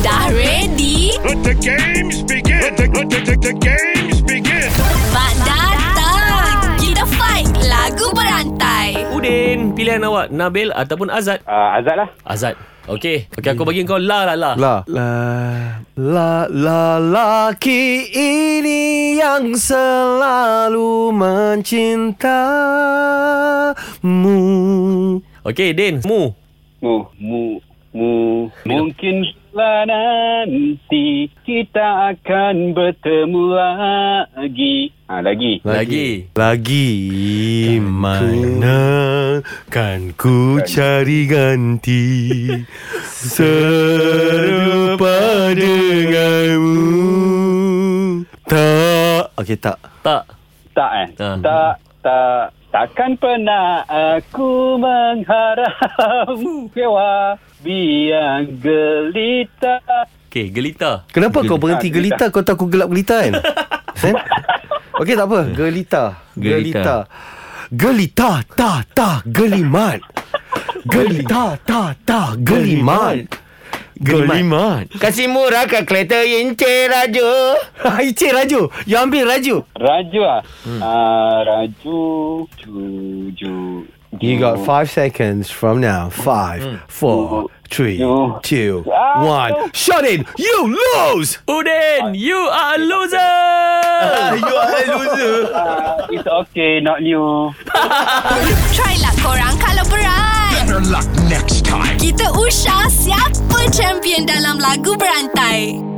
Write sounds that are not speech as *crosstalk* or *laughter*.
Dah ready? Let the games begin. Let the, let the, the, the games begin. Mak datang! Kita fight lagu berantai. Udin, pilihan awak Nabil ataupun Azad? Uh, Azad lah. Azad. Okey. Okey, aku bagi kau la la la. La La La La Laki ini yang selalu mencintamu Okey, Din. Mu. Mu, mu, mu. Mungkinlah nanti kita akan bertemu lagi. Ah, lagi. Lagi. Lagi Mana Kan ku cari ganti *laughs* Serupa denganmu Tak Okey tak Tak. Tak eh? Ah. Tak, tak. Takkan pernah aku mengharap Kewa biar gelita. Okey, gelita. Kenapa kau berhenti gelita. Kau tahu aku gelap gelita kan? Kan *laughs* Okey tak apa. Gelita. Gelita. Gelita Ta ta Gelimat. Gelita Ta ta Gelimat Gelimat Kasih murah ke kereta Encik Raju *laughs* Icik Raju You ambil Raju Raju ah. Hmm. Uh, Raju ju ju. You got five seconds from now. Five, four, three, No. two, Ah, one. no. Shut in. You lose. Udin, you are a loser. you are a loser. Uh, it's okay, not new. *laughs* Try lah korang kalau berat. Better luck next time. Kita usah siapa champion dalam lagu berantai.